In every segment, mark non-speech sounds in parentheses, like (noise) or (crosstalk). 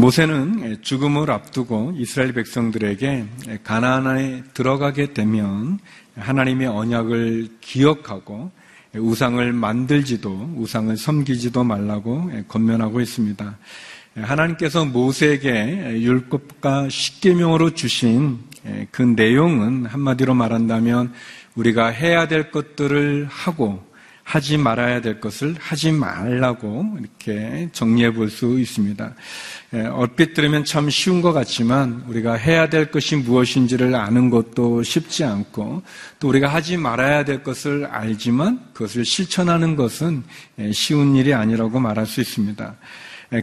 모세는 죽음을 앞두고 이스라엘 백성들에게 가나안에 들어가게 되면 하나님의 언약을 기억하고 우상을 만들지도 우상을 섬기지도 말라고 권면하고 있습니다. 하나님께서 모세에게 율법과 십계명으로 주신 그 내용은 한마디로 말한다면 우리가 해야 될 것들을 하고 하지 말아야 될 것을 하지 말라고 이렇게 정리해 볼 수 있습니다. 얼핏 들으면 참 쉬운 것 같지만 우리가 해야 될 것이 무엇인지를 아는 것도 쉽지 않고 또 우리가 하지 말아야 될 것을 알지만 그것을 실천하는 것은 쉬운 일이 아니라고 말할 수 있습니다.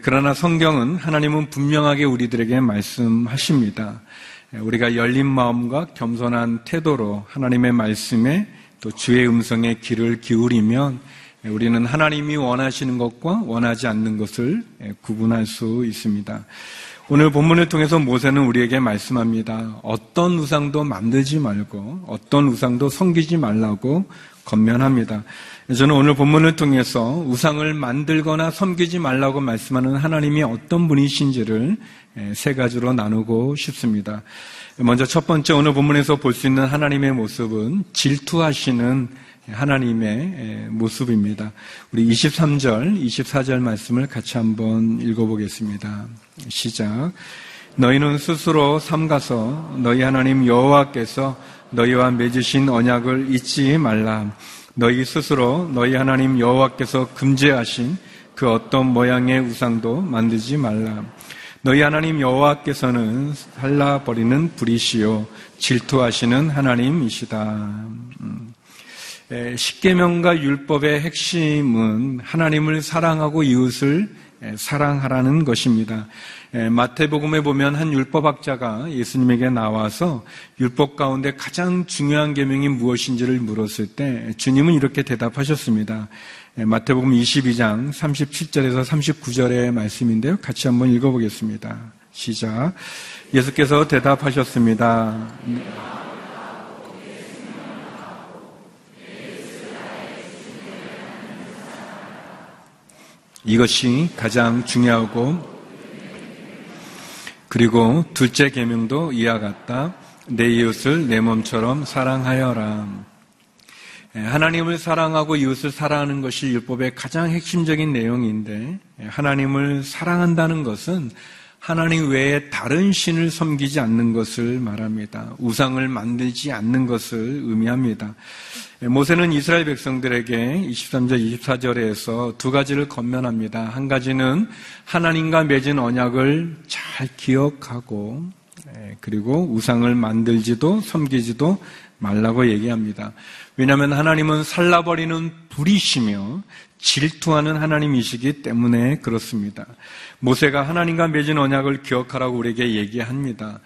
그러나 성경은 하나님은 분명하게 우리들에게 말씀하십니다. 우리가 열린 마음과 겸손한 태도로 하나님의 말씀에 또 주의 음성에 귀를 기울이면 우리는 하나님이 원하시는 것과 원하지 않는 것을 구분할 수 있습니다. 오늘 본문을 통해서 모세는 우리에게 말씀합니다. 어떤 우상도 만들지 말고 어떤 우상도 섬기지 말라고 건면합니다. 저는 오늘 본문을 통해서 우상을 만들거나 섬기지 말라고 말씀하는 하나님이 어떤 분이신지를 세 가지로 나누고 싶습니다. 먼저 첫 번째 오늘 본문에서 볼 수 있는 하나님의 모습은 질투하시는 하나님의 모습입니다. 우리 23절, 24절 말씀을 같이 한번 읽어보겠습니다. 시작. 너희는 스스로 삼가서 너희 하나님 여호와께서 너희와 맺으신 언약을 잊지 말라. 너희 스스로 너희 하나님 여호와께서 금지하신 그 어떤 모양의 우상도 만들지 말라. 너희 하나님 여호와께서는 살라버리는 불이시요 질투하시는 하나님이시다. 음. 십계명과 율법의 핵심은 하나님을 사랑하고 이웃을 사랑하라는 것입니다. 마태복음에 보면 한 율법학자가 예수님에게 나와서 율법 가운데 가장 중요한 계명이 무엇인지를 물었을 때 주님은 이렇게 대답하셨습니다. 네, 마태복음 22장 37절에서 39절의 말씀인데요. 같이 한번 읽어보겠습니다. 시작. 예수께서 대답하셨습니다. 이것이 가장 중요하고 그리고 둘째 계명도 이와 같다. 내 이웃을 내 몸처럼 사랑하여라. 예, 하나님을 사랑하고 이웃을 사랑하는 것이 율법의 가장 핵심적인 내용인데 예, 하나님을 사랑한다는 것은 하나님 외에 다른 신을 섬기지 않는 것을 말합니다. 우상을 만들지 않는 것을 의미합니다. 예, 모세는 이스라엘 백성들에게 23절, 24절에서 두 가지를 건면합니다. 한 가지는 하나님과 맺은 언약을 잘 기억하고 그리고 우상을 만들지도 섬기지도 말라고 얘기합니다. 왜냐하면 하나님은 살라버리는 불이시며 질투하는 하나님이시기 때문에 그렇습니다. 모세가 하나님과 맺은 언약을 기억하라고 우리에게 얘기합니다.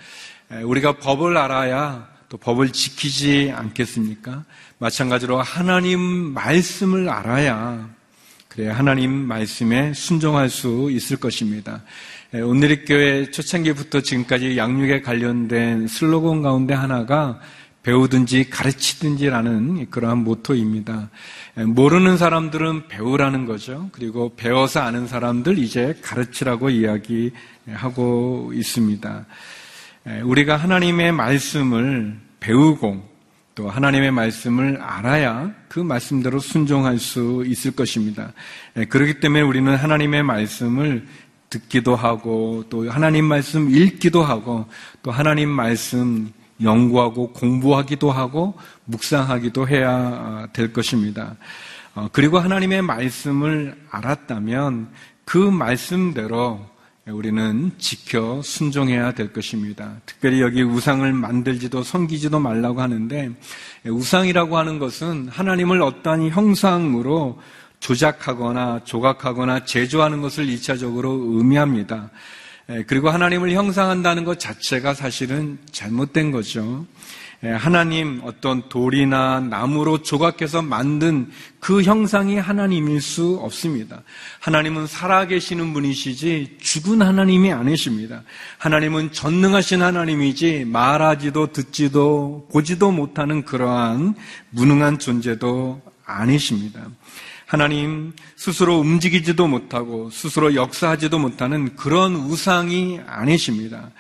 우리가 법을 알아야 또 법을 지키지 않겠습니까? 마찬가지로 하나님 말씀을 알아야 그래 하나님 말씀에 순종할 수 있을 것입니다. 오늘의 교회 초창기부터 지금까지 양육에 관련된 슬로건 가운데 하나가 배우든지 가르치든지라는 그러한 모토입니다. 모르는 사람들은 배우라는 거죠. 그리고 배워서 아는 사람들 이제 가르치라고 이야기하고 있습니다. 우리가 하나님의 말씀을 배우고 또 하나님의 말씀을 알아야 그 말씀대로 순종할 수 있을 것입니다. 그렇기 때문에 우리는 하나님의 말씀을 듣기도 하고 또 하나님 말씀 읽기도 하고 또 하나님 말씀 연구하고 공부하기도 하고 묵상하기도 해야 될 것입니다. 어, 그리고 하나님의 말씀을 알았다면 그 말씀대로 우리는 지켜 순종해야 될 것입니다. 특별히 여기 우상을 만들지도 섬기지도 말라고 하는데 우상이라고 하는 것은 하나님을 어떠한 형상으로 조작하거나 조각하거나 제조하는 것을 2차적으로 의미합니다. 예, 그리고 하나님을 형상한다는 것 자체가 사실은 잘못된 거죠. 예, 하나님 어떤 돌이나 나무로 조각해서 만든 그 형상이 하나님일 수 없습니다. 하나님은 살아계시는 분이시지 죽은 하나님이 아니십니다. 하나님은 전능하신 하나님이지 말하지도 듣지도 보지도 못하는 그러한 무능한 존재도 아니십니다. 하나님 스스로 움직이지도 못하고 스스로 역사하지도 못하는 그런 우상이 아니십니다.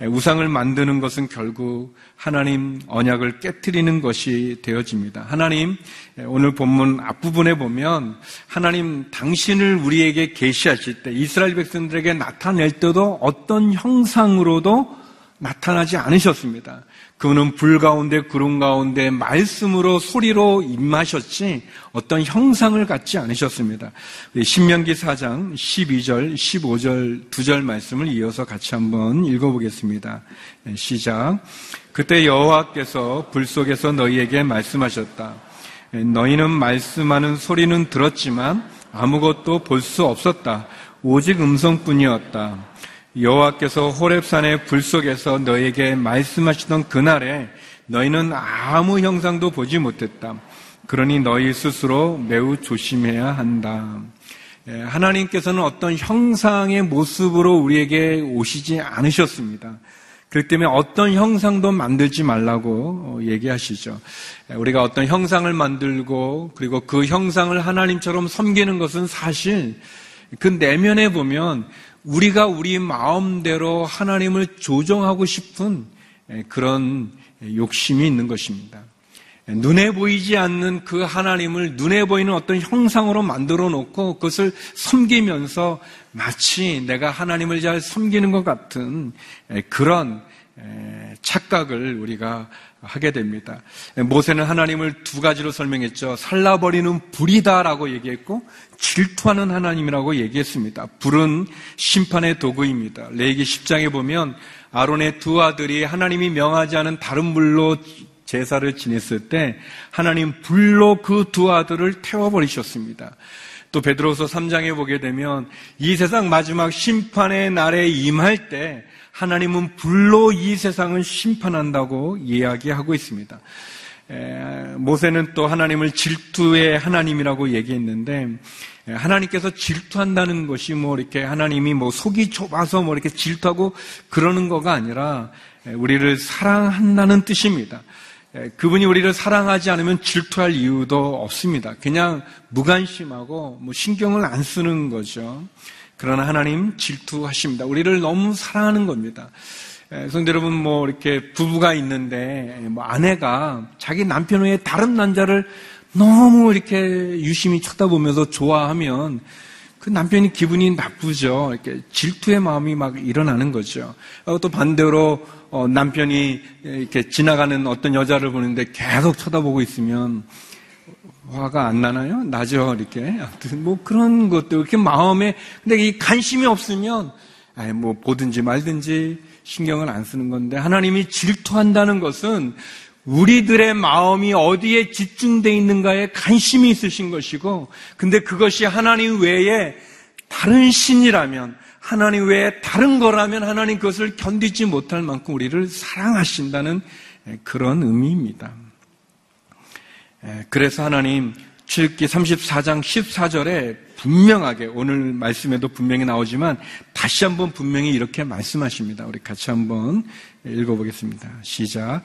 우상을 만드는 것은 결국 하나님 언약을 깨뜨리는 것이 되어집니다. 하나님 오늘 본문 앞부분에 보면 하나님 당신을 우리에게 계시하실 때 이스라엘 백성들에게 나타낼 때도 어떤 형상으로도 나타나지 않으셨습니다. 그분은 불 가운데 구름 가운데 말씀으로 소리로 임하셨지 어떤 형상을 갖지 않으셨습니다. 신명기 4장 12절, 15절 두 절 말씀을 이어서 같이 한번 읽어보겠습니다. 네, 시작. 그때 여호와께서 불 속에서 너희에게 말씀하셨다. 네, 너희는 말씀하는 소리는 들었지만 아무것도 볼 수 없었다. 오직 음성뿐이었다. 여호와께서 호렙산의 불 속에서 너에게 말씀하시던 그날에 너희는 아무 형상도 보지 못했다. 그러니 너희 스스로 매우 조심해야 한다. 예, 하나님께서는 어떤 형상의 모습으로 우리에게 오시지 않으셨습니다. 그렇기 때문에 어떤 형상도 만들지 말라고 어, 얘기하시죠. 예, 우리가 어떤 형상을 만들고 그리고 그 형상을 하나님처럼 섬기는 것은 사실 그 내면에 보면 우리가 우리 마음대로 하나님을 조정하고 싶은 그런 욕심이 있는 것입니다. 눈에 보이지 않는 그 하나님을 눈에 보이는 어떤 형상으로 만들어 놓고 그것을 섬기면서 마치 내가 하나님을 잘 섬기는 것 같은 그런 착각을 우리가 하게 됩니다. 모세는 하나님을 두 가지로 설명했죠. 살라버리는 불이다라고 얘기했고 질투하는 하나님이라고 얘기했습니다. 불은 심판의 도구입니다. 레기 10장에 보면 아론의 두 아들이 하나님이 명하지 않은 다른 물로 제사를 지냈을 때 하나님 불로 그 두 아들을 태워버리셨습니다. 또 베드로서 3장에 보게 되면 이 세상 마지막 심판의 날에 임할 때 하나님은 불로 이 세상을 심판한다고 이야기하고 있습니다. 모세는 또 하나님을 질투의 하나님이라고 얘기했는데 하나님께서 질투한다는 것이 뭐 이렇게 하나님이 뭐 속이 좁아서 뭐 이렇게 질투하고 그러는 거가 아니라 우리를 사랑한다는 뜻입니다. 그분이 우리를 사랑하지 않으면 질투할 이유도 없습니다. 그냥 무관심하고 뭐 신경을 안 쓰는 거죠. 그러나 하나님 질투하십니다. 우리를 너무 사랑하는 겁니다. 성대 여러분, 뭐, 이렇게 부부가 있는데, 뭐, 아내가 자기 남편 외에 다른 남자를 너무 이렇게 유심히 쳐다보면서 좋아하면 그 남편이 기분이 나쁘죠. 이렇게 질투의 마음이 막 일어나는 거죠. 어, 또 반대로 어, 남편이 이렇게 지나가는 어떤 여자를 보는데 계속 쳐다보고 있으면 화가 안 나나요? 나죠, 이렇게. 아무튼 뭐 그런 것도 이렇게 마음에, 근데 이 관심이 없으면, 아예 뭐 보든지 말든지 신경을 안 쓰는 건데, 하나님이 질투한다는 것은 우리들의 마음이 어디에 집중되어 있는가에 관심이 있으신 것이고, 근데 그것이 하나님 외에 다른 신이라면, 하나님 외에 다른 거라면 하나님 그것을 견디지 못할 만큼 우리를 사랑하신다는 그런 의미입니다. 예, 그래서 하나님 출기 34장 14절에 분명하게 오늘 말씀에도 분명히 나오지만 다시 한번 분명히 이렇게 말씀하십니다. 우리 같이 한번 읽어보겠습니다. 시작.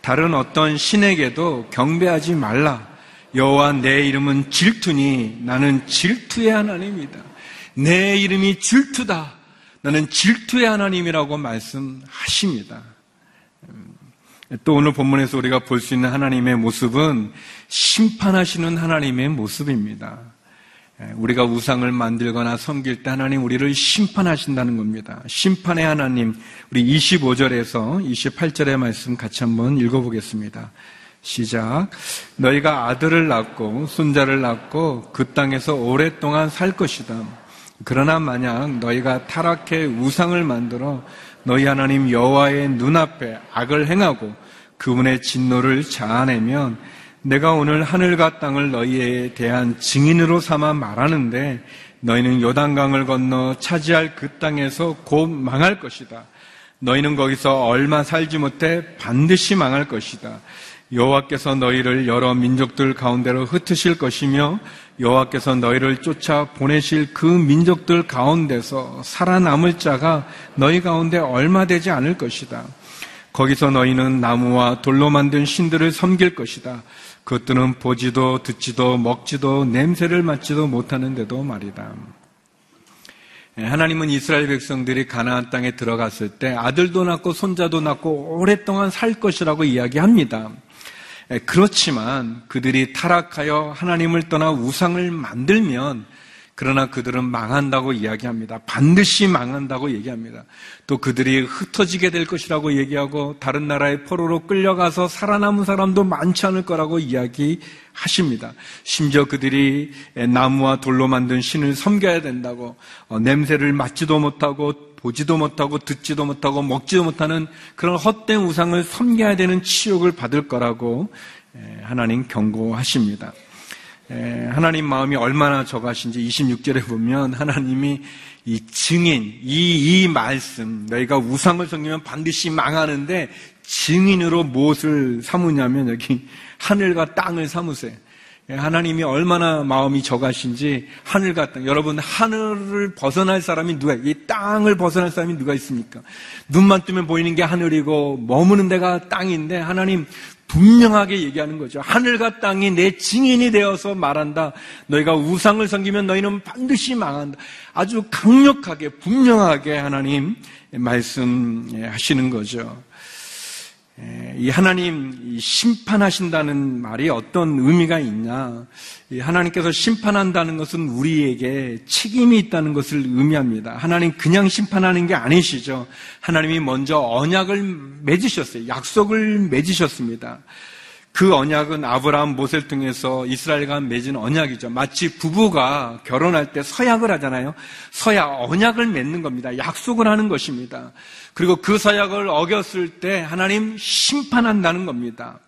다른 어떤 신에게도 경배하지 말라. 여호와 내 이름은 질투니 나는 질투의 하나님이다. 내 이름이 질투다. 나는 질투의 하나님이라고 말씀하십니다. 또 오늘 본문에서 우리가 볼 수 있는 하나님의 모습은 심판하시는 하나님의 모습입니다. 예, 우리가 우상을 만들거나 섬길 때 하나님 우리를 심판하신다는 겁니다. 심판의 하나님, 우리 25절에서 28절의 말씀 같이 한번 읽어보겠습니다. 시작. 너희가 아들을 낳고 손자를 낳고 그 땅에서 오랫동안 살 것이다. 그러나 만약 너희가 타락해 우상을 만들어 너희 하나님 여호와의 눈앞에 악을 행하고 그분의 진노를 자아내면 내가 오늘 하늘과 땅을 너희에 대한 증인으로 삼아 말하는데 너희는 요단강을 건너 차지할 그 땅에서 곧 망할 것이다. 너희는 거기서 얼마 살지 못해 반드시 망할 것이다. 여호와께서 너희를 여러 민족들 가운데로 흩으실 것이며 여호와께서 너희를 쫓아 보내실 그 민족들 가운데서 살아남을 자가 너희 가운데 얼마 되지 않을 것이다. 거기서 너희는 나무와 돌로 만든 신들을 섬길 것이다. 그것들은 보지도 듣지도 먹지도 냄새를 맡지도 못하는데도 말이다. 예, 하나님은 이스라엘 백성들이 가나안 땅에 들어갔을 때 아들도 낳고 손자도 낳고 오랫동안 살 것이라고 이야기합니다. 예, 그렇지만 그들이 타락하여 하나님을 떠나 우상을 만들면 그러나 그들은 망한다고 이야기합니다. 반드시 망한다고 얘기합니다. 또 그들이 흩어지게 될 것이라고 얘기하고 다른 나라의 포로로 끌려가서 살아남은 사람도 많지 않을 거라고 이야기하십니다. 심지어 그들이 나무와 돌로 만든 신을 섬겨야 된다고 어, 냄새를 맡지도 못하고 보지도 못하고 듣지도 못하고 먹지도 못하는 그런 헛된 우상을 섬겨야 되는 치욕을 받을 거라고 하나님 경고하십니다. 하나님 마음이 얼마나 적하신지 26절에 보면 하나님이 이 증인, 이, 이 말씀, 너희가 우상을 섬기면 반드시 망하는데 증인으로 무엇을 삼으냐면 여기 하늘과 땅을 삼으세요. 하나님이 얼마나 마음이 적하신지 하늘과 땅. 여러분, 하늘을 벗어날 사람이 누가, 이 땅을 벗어날 사람이 누가 있습니까? 눈만 뜨면 보이는 게 하늘이고, 머무는 데가 땅인데, 하나님 분명하게 얘기하는 거죠. 하늘과 땅이 내 증인이 되어서 말한다. 너희가 우상을 섬기면 너희는 반드시 망한다. 아주 강력하게, 분명하게 하나님 말씀하시는 거죠. 이 하나님 심판하신다는 말이 어떤 의미가 있냐? 하나님께서 심판한다는 것은 우리에게 책임이 있다는 것을 의미합니다. 하나님 그냥 심판하는 게 아니시죠. 하나님이 먼저 언약을 맺으셨어요. 약속을 맺으셨습니다. 그 언약은 아브라함 모세를 통해서 이스라엘과 맺은 언약이죠. 마치 부부가 결혼할 때 서약을 하잖아요. 서약, 언약을 맺는 겁니다. 약속을 하는 것입니다. 그리고 그 서약을 어겼을 때 하나님 심판한다는 겁니다.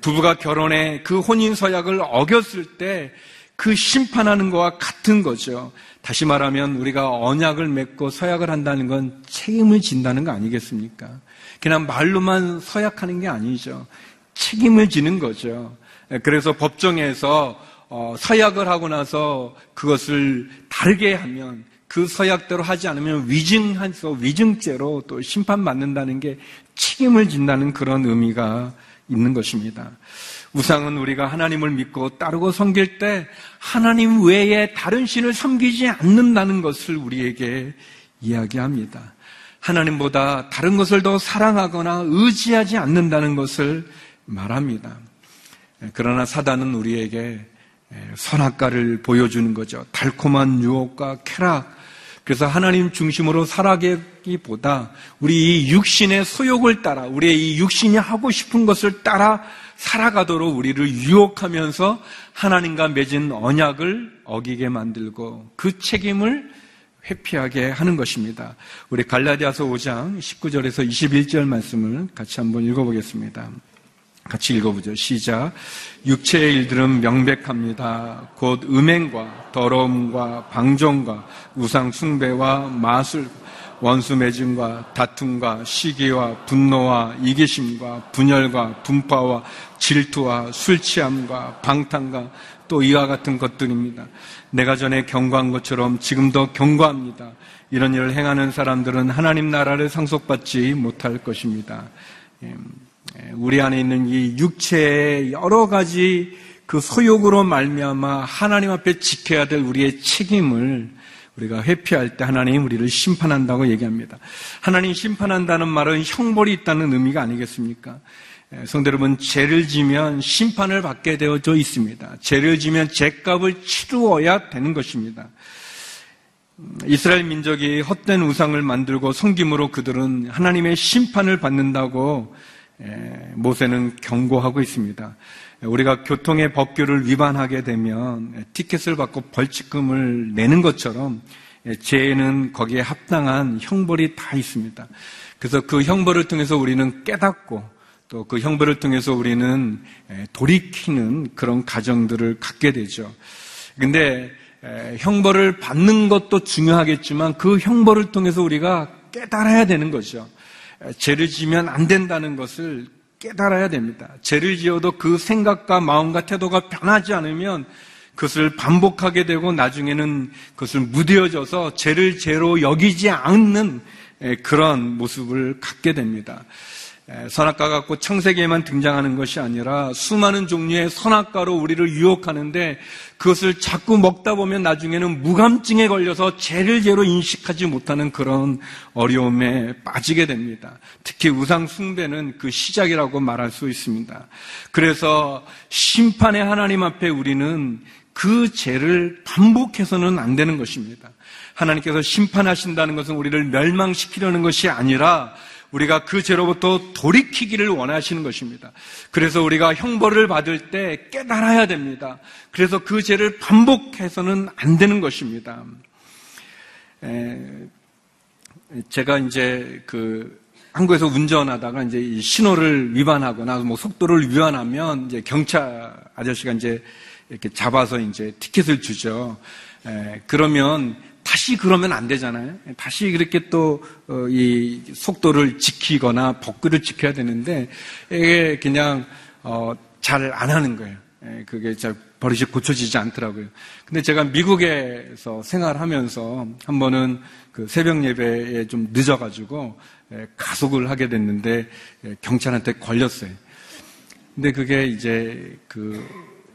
부부가 결혼해 그 혼인 서약을 어겼을 때 그 심판하는 것과 같은 거죠. 다시 말하면 우리가 언약을 맺고 서약을 한다는 건 책임을 진다는 거 아니겠습니까? 그냥 말로만 서약하는 게 아니죠. 책임을 지는 거죠. 그래서 법정에서 어, 서약을 하고 나서 그것을 다르게 하면 그 서약대로 하지 않으면 위증한서 위증죄로 또 심판받는다는 게 책임을 진다는 그런 의미가 있는 것입니다. 우상은 우리가 하나님을 믿고 따르고 섬길 때 하나님 외에 다른 신을 섬기지 않는다는 것을 우리에게 이야기합니다. 하나님보다 다른 것을 더 사랑하거나 의지하지 않는다는 것을 말합니다. 그러나 사단은 우리에게 선악과를 보여주는 거죠. 달콤한 유혹과 쾌락. 그래서 하나님 중심으로 살아가기보다 우리 이 육신의 소욕을 따라, 우리의 이 육신이 하고 싶은 것을 따라 살아가도록 우리를 유혹하면서 하나님과 맺은 언약을 어기게 만들고 그 책임을 회피하게 하는 것입니다. 우리 갈라디아서 5장 19절에서 21절 말씀을 같이 한번 읽어보겠습니다. 같이 읽어보죠. 시작. 육체의 일들은 명백합니다. 곧 음행과 더러움과 방종과 우상 숭배와 마술, 원수 매진과 다툼과 시기와 분노와 이기심과 분열과 분파와 질투와 술 취함과 방탕과 또 이와 같은 것들입니다. 내가 전에 경고한 것처럼 지금도 경고합니다. 이런 일을 행하는 사람들은 하나님 나라를 상속받지 못할 것입니다. 예. 예, 우리 안에 있는 이 육체의 여러 가지 그 소욕으로 말미암아 하나님 앞에 지켜야 될 우리의 책임을 우리가 회피할 때 하나님 우리를 심판한다고 얘기합니다. 하나님 심판한다는 말은 형벌이 있다는 의미가 아니겠습니까? 예, 성도 여러분, 죄를 지면 심판을 받게 되어져 있습니다. 죄를 지면 죄값을 치루어야 되는 것입니다. 이스라엘 민족이 헛된 우상을 만들고 섬김으로 그들은 하나님의 심판을 받는다고 예, 모세는 경고하고 있습니다. 우리가 교통의 법규를 위반하게 되면 티켓을 받고 벌칙금을 내는 것처럼 예, 죄에는 거기에 합당한 형벌이 다 있습니다. 그래서 그 형벌을 통해서 우리는 깨닫고 또 그 형벌을 통해서 우리는 예, 돌이키는 그런 가정들을 갖게 되죠. 근데 형벌을 받는 것도 중요하겠지만 그 형벌을 통해서 우리가 깨달아야 되는 거죠. 죄를 지면 안 된다는 것을 깨달아야 됩니다. 죄를 지어도 그 생각과 마음과 태도가 변하지 않으면 그것을 반복하게 되고 나중에는 그것을 무뎌져서 죄를 죄로 여기지 않는 그런 모습을 갖게 됩니다. 선악과가 꼭 창세기에만 등장하는 것이 아니라 수많은 종류의 선악과로 우리를 유혹하는데 그것을 자꾸 먹다 보면 나중에는 무감증에 걸려서 죄를 죄로 인식하지 못하는 그런 어려움에 빠지게 됩니다. 특히 우상 숭배는 그 시작이라고 말할 수 있습니다. 그래서 심판의 하나님 앞에 우리는 그 죄를 반복해서는 안 되는 것입니다. 하나님께서 심판하신다는 것은 우리를 멸망시키려는 것이 아니라 우리가 그 죄로부터 돌이키기를 원하시는 것입니다. 그래서 우리가 형벌을 받을 때 깨달아야 됩니다. 그래서 그 죄를 반복해서는 안 되는 것입니다. 에, 제가 이제 그 한국에서 운전하다가 이제 신호를 위반하거나 뭐 속도를 위반하면 이제 경찰 아저씨가 이제 이렇게 잡아서 이제 티켓을 주죠. 에, 그러면 다시 그러면 안 되잖아요. 다시 그렇게 또이 어, 속도를 지키거나 법규를 지켜야 되는데 이게 그냥 어, 잘 안 하는 거예요. 예, 그게 잘 버릇이 고쳐지지 않더라고요. 근데 제가 미국에서 생활하면서 한 번은 그 새벽 예배에 좀 늦어가지고 예, 가속을 하게 됐는데 예, 경찰한테 걸렸어요. 근데 그게 이제 그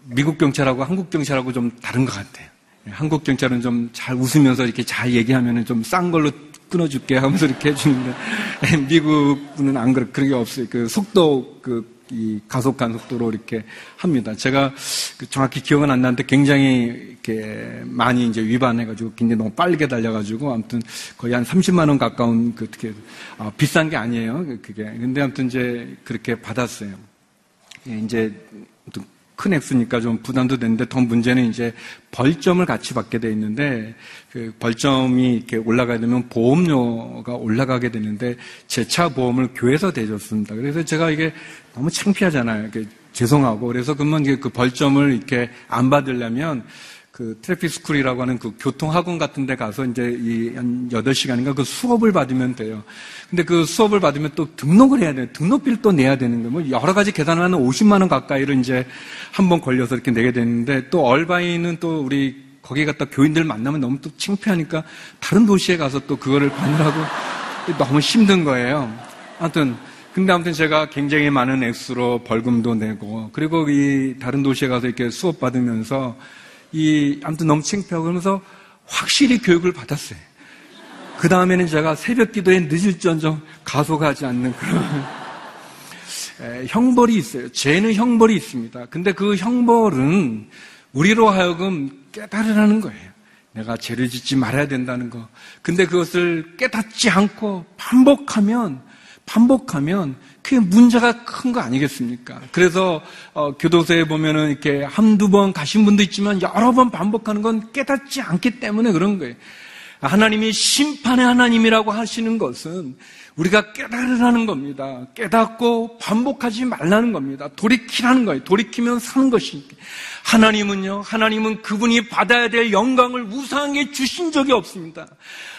미국 경찰하고 한국 경찰하고 좀 다른 것 같아요. 예, 한국 경찰은 좀 잘 웃으면서 이렇게 잘 얘기하면 좀 싼 걸로 끊어줄게 하면서 이렇게 해주는데 (laughs) 예, 미국은 안 그렇 그런 게 없어요. 그 속도 그 이 가속한 속도로 이렇게 합니다. 제가 그 정확히 기억은 안 나는데 굉장히 이렇게 많이 이제 위반해가지고 굉장히 너무 빠르게 달려가지고 아무튼 거의 한 30만 원 가까운 그 어떻게 아, 비싼 게 아니에요. 그게 근데 아무튼 이제 그렇게 받았어요. 예, 이제 큰 액수니까 좀 부담도 되는데 더 문제는 이제 벌점을 같이 받게 돼 있는데 그 벌점이 이렇게 올라가게 되면 보험료가 올라가게 되는데 제 차 보험을 교회에서 대줬습니다. 그래서 제가 이게 너무 창피하잖아요. 죄송하고 그래서 그러면 그 벌점을 이렇게 안 받으려면 그 traffic school이라고 하는 그 교통학원 같은 데 가서 이제 이 한 8시간인가 그 수업을 받으면 돼요. 근데 그 수업을 받으면 또 등록을 해야 돼요. 등록비를 또 내야 되는 거예요. 뭐 여러 가지 계산을 하는 50만 원 가까이를 이제 한 번 걸려서 이렇게 내게 되는데 또 얼바인은 또 우리 거기 갔다 교인들 만나면 너무 또 창피하니까 다른 도시에 가서 또 그거를 받느라고 너무 힘든 거예요. 아무튼 근데 아무튼 제가 굉장히 많은 액수로 벌금도 내고 그리고 이 다른 도시에 가서 이렇게 수업 받으면서 이 아무튼 너무 창피하고 그러면서 확실히 교육을 받았어요. 그 다음에는 제가 새벽 기도에 늦을지언정 가속하지 않는 그런 에, 형벌이 있어요. 죄는 형벌이 있습니다. 근데 그 형벌은 우리로 하여금 깨달으라는 거예요. 내가 죄를 짓지 말아야 된다는 거. 근데 그것을 깨닫지 않고 반복하면 반복하면 그게 문제가 큰 거 아니겠습니까? 그래서 어, 교도소에 보면은 이렇게 한두 번 가신 분도 있지만 여러 번 반복하는 건 깨닫지 않기 때문에 그런 거예요. 하나님이 심판의 하나님이라고 하시는 것은 우리가 깨달으라는 겁니다. 깨닫고 반복하지 말라는 겁니다. 돌이키라는 거예요. 돌이키면 사는 것이니까. 하나님은요, 하나님은 그분이 받아야 될 영광을 우상하게 주신 적이 없습니다.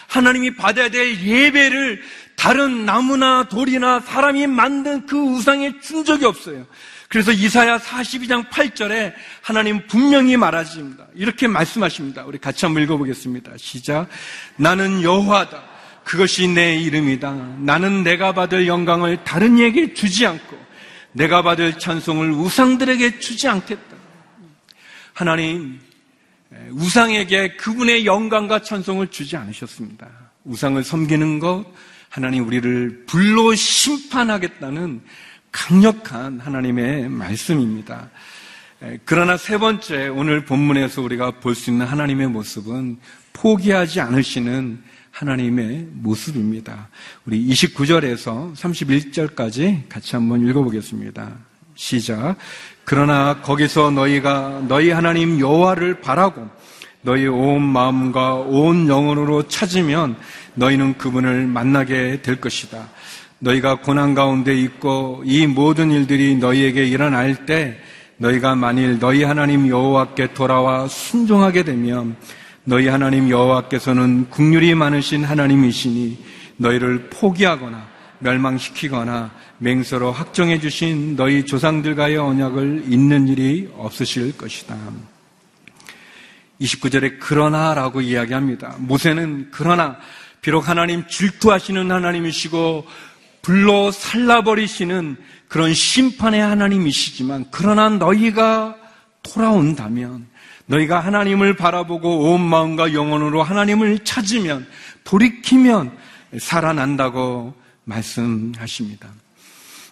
하나님이 받아야 될 예배를 다른 나무나 돌이나 사람이 만든 그 우상에 준 적이 없어요. 그래서 이사야 42장 8절에 하나님 분명히 말하십니다. 이렇게 말씀하십니다. 우리 같이 한번 읽어보겠습니다. 시작. 나는 여호와다. 그것이 내 이름이다. 나는 내가 받을 영광을 다른 이에게 주지 않고 내가 받을 찬송을 우상들에게 주지 않겠다. 하나님 우상에게 그분의 영광과 찬송을 주지 않으셨습니다. 우상을 섬기는 것, 하나님 우리를 불로 심판하겠다는 강력한 하나님의 말씀입니다. 그러나 세 번째 오늘 본문에서 우리가 볼 수 있는 하나님의 모습은 포기하지 않으시는 하나님의 모습입니다. 우리 29절에서 31절까지 같이 한번 읽어보겠습니다. 시작. 그러나 거기서 너희가 너희 하나님 여호와를 바라고 너희 온 마음과 온 영혼으로 찾으면 너희는 그분을 만나게 될 것이다. 너희가 고난 가운데 있고 이 모든 일들이 너희에게 일어날 때 너희가 만일 너희 하나님 여호와께 돌아와 순종하게 되면 너희 하나님 여호와께서는 국률이 많으신 하나님이시니 너희를 포기하거나 멸망시키거나 맹서로 확정해 주신 너희 조상들과의 언약을 잇는 일이 없으실 것이다. 29절에 그러나라고 이야기합니다. 모세는 그러나 비록 하나님 질투하시는 하나님이시고 불로 살라버리시는 그런 심판의 하나님이시지만 그러나 너희가 돌아온다면 너희가 하나님을 바라보고 온 마음과 영혼으로 하나님을 찾으면 돌이키면 살아난다고 말씀하십니다.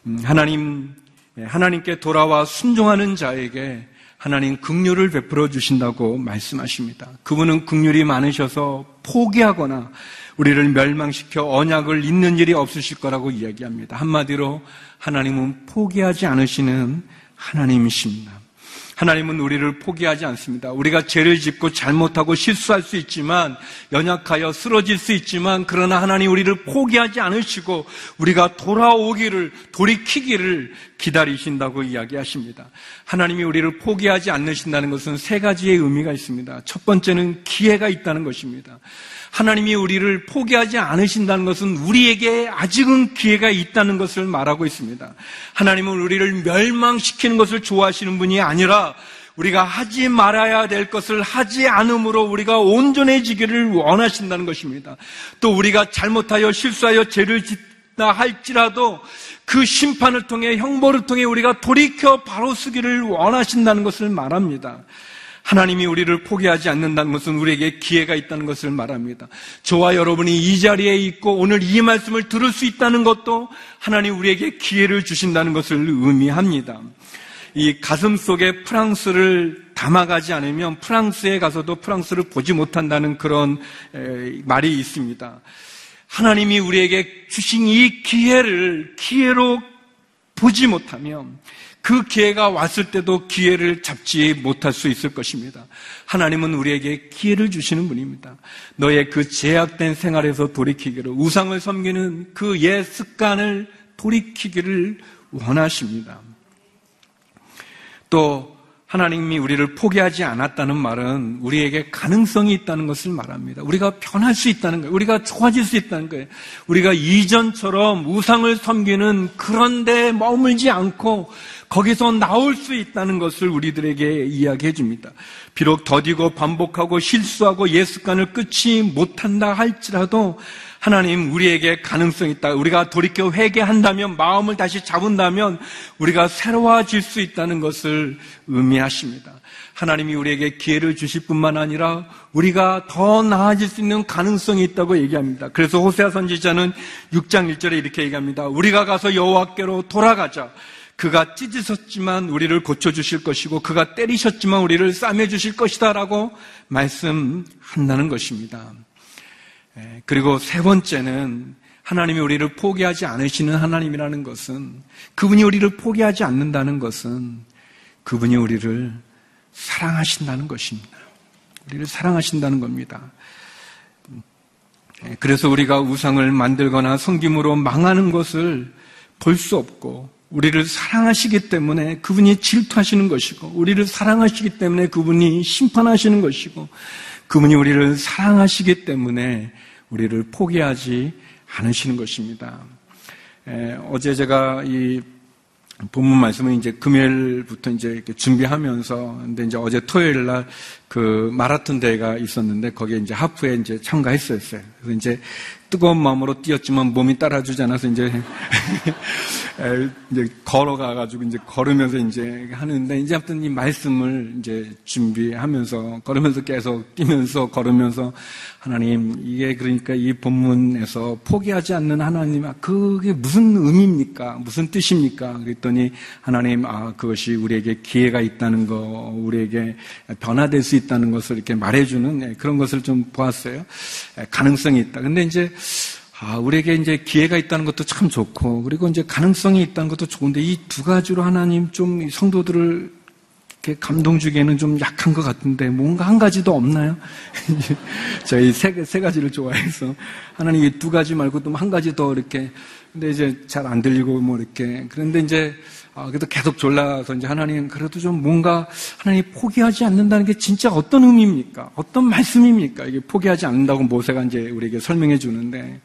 음, 하나님 하나님께 돌아와 순종하는 자에게 하나님 긍휼을 베풀어 주신다고 말씀하십니다. 그분은 긍휼이 많으셔서 포기하거나 우리를 멸망시켜 언약을 잇는 일이 없으실 거라고 이야기합니다. 한마디로 하나님은 포기하지 않으시는 하나님이십니다. 하나님은 우리를 포기하지 않습니다. 우리가 죄를 짓고 잘못하고 실수할 수 있지만 연약하여 쓰러질 수 있지만 그러나 하나님 우리를 포기하지 않으시고 우리가 돌아오기를 돌이키기를 기다리신다고 이야기하십니다. 하나님이 우리를 포기하지 않으신다는 것은 세 가지의 의미가 있습니다. 첫 번째는 기회가 있다는 것입니다. 하나님이 우리를 포기하지 않으신다는 것은 우리에게 아직은 기회가 있다는 것을 말하고 있습니다. 하나님은 우리를 멸망시키는 것을 좋아하시는 분이 아니라 우리가 하지 말아야 될 것을 하지 않으므로 우리가 온전해지기를 원하신다는 것입니다. 또 우리가 잘못하여 실수하여 죄를 짓다 할지라도 그 심판을 통해 형벌을 통해 우리가 돌이켜 바로 쓰기를 원하신다는 것을 말합니다. 하나님이 우리를 포기하지 않는다는 것은 우리에게 기회가 있다는 것을 말합니다. 저와 여러분이 이 자리에 있고 오늘 이 말씀을 들을 수 있다는 것도 하나님 우리에게 기회를 주신다는 것을 의미합니다. 이 가슴 속에 프랑스를 담아가지 않으면 프랑스에 가서도 프랑스를 보지 못한다는 그런 말이 있습니다. 하나님이 우리에게 주신 이 기회를 기회로 보지 못하면 그 기회가 왔을 때도 기회를 잡지 못할 수 있을 것입니다. 하나님은 우리에게 기회를 주시는 분입니다. 너의 그 제약된 생활에서 돌이키기를, 우상을 섬기는 그 옛 습관을 돌이키기를 원하십니다. 또 하나님이 우리를 포기하지 않았다는 말은 우리에게 가능성이 있다는 것을 말합니다. 우리가 변할 수 있다는 거예요. 우리가 좋아질 수 있다는 거예요. 우리가 이전처럼 우상을 섬기는 그런 데 머물지 않고 거기서 나올 수 있다는 것을 우리들에게 이야기해 줍니다. 비록 더디고 반복하고 실수하고 예습관을 끊지 못한다 할지라도 하나님 우리에게 가능성이 있다. 우리가 돌이켜 회개한다면 마음을 다시 잡은다면 우리가 새로워질 수 있다는 것을 의미하십니다. 하나님이 우리에게 기회를 주실 뿐만 아니라 우리가 더 나아질 수 있는 가능성이 있다고 얘기합니다. 그래서 호세아 선지자는 6장 1절에 이렇게 얘기합니다. 우리가 가서 여호와께로 돌아가자. 그가 찢으셨지만 우리를 고쳐주실 것이고 그가 때리셨지만 우리를 싸매주실 것이다라고 말씀한다는 것입니다. 그리고 세 번째는 하나님이 우리를 포기하지 않으시는 하나님이라는 것은 그분이 우리를 포기하지 않는다는 것은 그분이 우리를 사랑하신다는 것입니다. 우리를 사랑하신다는 겁니다. 그래서 우리가 우상을 만들거나 성김으로 망하는 것을 볼 수 없고 우리를 사랑하시기 때문에 그분이 질투하시는 것이고 우리를 사랑하시기 때문에 그분이 심판하시는 것이고 그분이 우리를 사랑하시기 때문에 우리를 포기하지 않으시는 것입니다. 에, 어제 제가 이 본문 말씀은 이제 금요일부터 이제 준비하면서 근데 이제 어제 토요일 날 그 마라톤 대회가 있었는데 거기에 이제 하프에 이제 참가했었어요. 그래서 이제 뜨거운 마음으로 뛰었지만 몸이 따라주지 않아서 이제 (laughs) 이제 걸어가가지고 이제 걸으면서 이제 하는데 이제 아무튼 이 말씀을 이제 준비하면서 걸으면서 계속 뛰면서 걸으면서 하나님 이게 그러니까 이 본문에서 포기하지 않는 하나님 아 그게 무슨 의미입니까? 무슨 뜻입니까? 그랬더니 하나님 아 그것이 우리에게 기회가 있다는 거 우리에게 변화될 수 있다는 것을 이렇게 말해주는 네, 그런 것을 좀 보았어요. 가능성이 있다. 근데 이제 아, 우리에게 이제 기회가 있다는 것도 참 좋고, 그리고 이제 가능성이 있다는 것도 좋은데, 이 두 가지로 하나님 좀 성도들을 감동 주기에는 좀 약한 것 같은데, 뭔가 한 가지도 없나요? (laughs) 저희 세, 세 가지를 좋아해서, 하나님 이두 가지 말고 또 한 가지 더 이렇게, 근데 이제 잘 안 들리고 뭐 이렇게, 그런데 이제, 아, 그래도 계속 졸라서 이제 하나님, 그래도 좀 뭔가 하나님 포기하지 않는다는 게 진짜 어떤 의미입니까? 어떤 말씀입니까? 이게 포기하지 않는다고 모세가 이제 우리에게 설명해 주는데,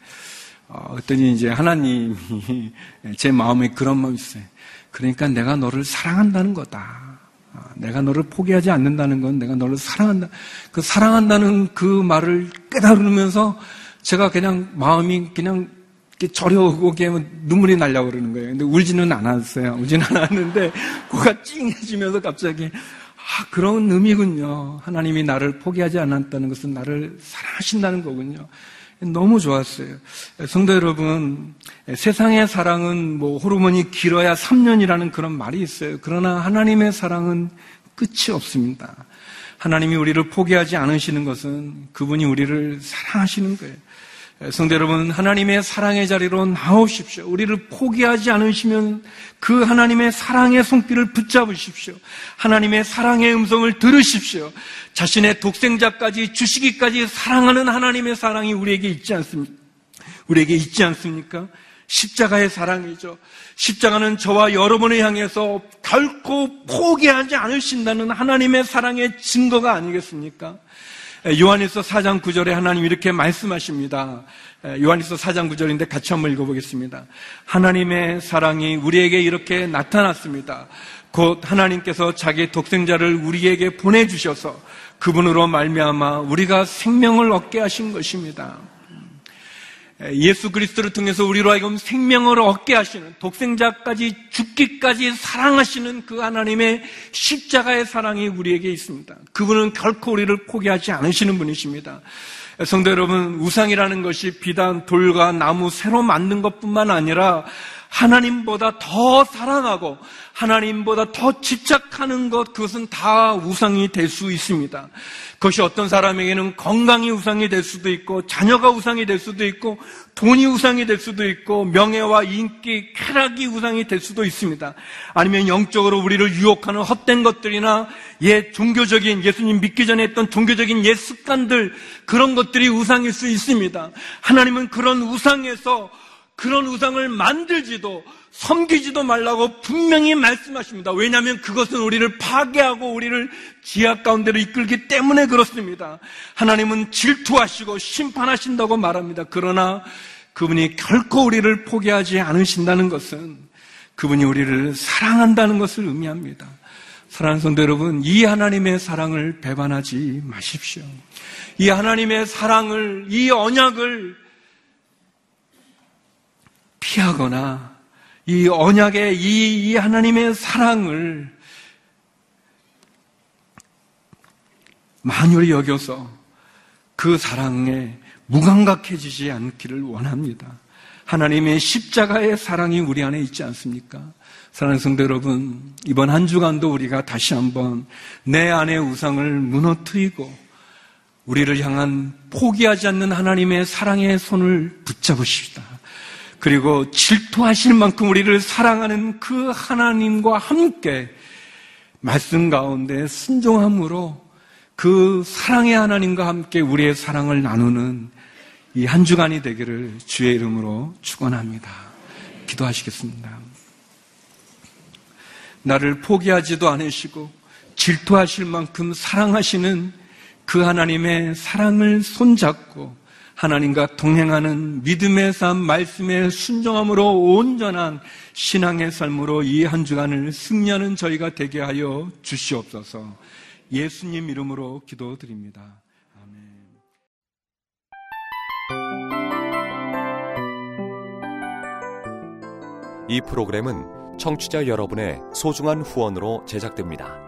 어, 그랬더니 이제 하나님이 (laughs) 제 마음에 그런 마음이 있어요. 그러니까 내가 너를 사랑한다는 거다. 어, 내가 너를 포기하지 않는다는 건 내가 너를 사랑한다. 그 사랑한다는 그 말을 깨달으면서 제가 그냥 마음이 그냥 저려오고 눈물이 날려고 그러는 거예요. 근데 울지는 않았어요. 울지는 (laughs) 않았는데 코가 찡해지면서 갑자기 아, 그런 의미군요. 하나님이 나를 포기하지 않았다는 것은 나를 사랑하신다는 거군요. 너무 좋았어요. 성도 여러분, 세상의 사랑은 뭐 호르몬이 길어야 3년이라는 그런 말이 있어요. 그러나 하나님의 사랑은 끝이 없습니다. 하나님이 우리를 포기하지 않으시는 것은 그분이 우리를 사랑하시는 거예요. 성도 여러분, 하나님의 사랑의 자리로 나오십시오. 우리를 포기하지 않으시면 그 하나님의 사랑의 손길을 붙잡으십시오. 하나님의 사랑의 음성을 들으십시오. 자신의 독생자까지 주시기까지 사랑하는 하나님의 사랑이 우리에게 있지 않습니까? 우리에게 있지 않습니까? 십자가의 사랑이죠. 십자가는 저와 여러분을 향해서 결코 포기하지 않으신다는 하나님의 사랑의 증거가 아니겠습니까? 요한일서 4장 9절에 하나님 이렇게 말씀하십니다. 요한일서 4장 9절인데 같이 한번 읽어보겠습니다. 하나님의 사랑이 우리에게 이렇게 나타났습니다. 곧 하나님께서 자기 독생자를 우리에게 보내주셔서 그분으로 말미암아 우리가 생명을 얻게 하신 것입니다. 예수 그리스도를 통해서 우리로 하여금 생명을 얻게 하시는 독생자까지 죽기까지 사랑하시는 그 하나님의 십자가의 사랑이 우리에게 있습니다. 그분은 결코 우리를 포기하지 않으시는 분이십니다. 성도 여러분, 우상이라는 것이 비단 돌과 나무 새로 만든 것뿐만 아니라 하나님보다 더 사랑하고 하나님보다 더 집착하는 것, 그것은 다 우상이 될 수 있습니다. 그것이 어떤 사람에게는 건강이 우상이 될 수도 있고, 자녀가 우상이 될 수도 있고, 돈이 우상이 될 수도 있고, 명예와 인기, 쾌락이 우상이 될 수도 있습니다. 아니면 영적으로 우리를 유혹하는 헛된 것들이나 옛 종교적인, 예수님 믿기 전에 했던 종교적인 옛 습관들, 그런 것들이 우상일 수 있습니다. 하나님은 그런 우상에서 그런 우상을 만들지도 섬기지도 말라고 분명히 말씀하십니다. 왜냐하면 그것은 우리를 파괴하고 우리를 지하 가운데로 이끌기 때문에 그렇습니다. 하나님은 질투하시고 심판하신다고 말합니다. 그러나 그분이 결코 우리를 포기하지 않으신다는 것은 그분이 우리를 사랑한다는 것을 의미합니다. 사랑하는 성도 여러분, 이 하나님의 사랑을 배반하지 마십시오. 이 하나님의 사랑을, 이 언약을 피하거나 이 언약의 이, 이 하나님의 사랑을 만유리 여겨서 그 사랑에 무감각해지지 않기를 원합니다. 하나님의 십자가의 사랑이 우리 안에 있지 않습니까? 사랑하는 성도 여러분, 이번 한 주간도 우리가 다시 한번 내 안의 우상을 무너뜨리고 우리를 향한 포기하지 않는 하나님의 사랑의 손을 붙잡으십시다. 그리고 질투하실 만큼 우리를 사랑하는 그 하나님과 함께 말씀 가운데 순종함으로 그 사랑의 하나님과 함께 우리의 사랑을 나누는 이 한 주간이 되기를 주의 이름으로 축원합니다. 기도하시겠습니다. 나를 포기하지도 않으시고 질투하실 만큼 사랑하시는 그 하나님의 사랑을 손잡고 하나님과 동행하는 믿음의 삶, 말씀의 순종함으로 온전한 신앙의 삶으로 이 한 주간을 승리하는 저희가 되게 하여 주시옵소서. 예수님 이름으로 기도드립니다. 아멘. 이 프로그램은 청취자 여러분의 소중한 후원으로 제작됩니다.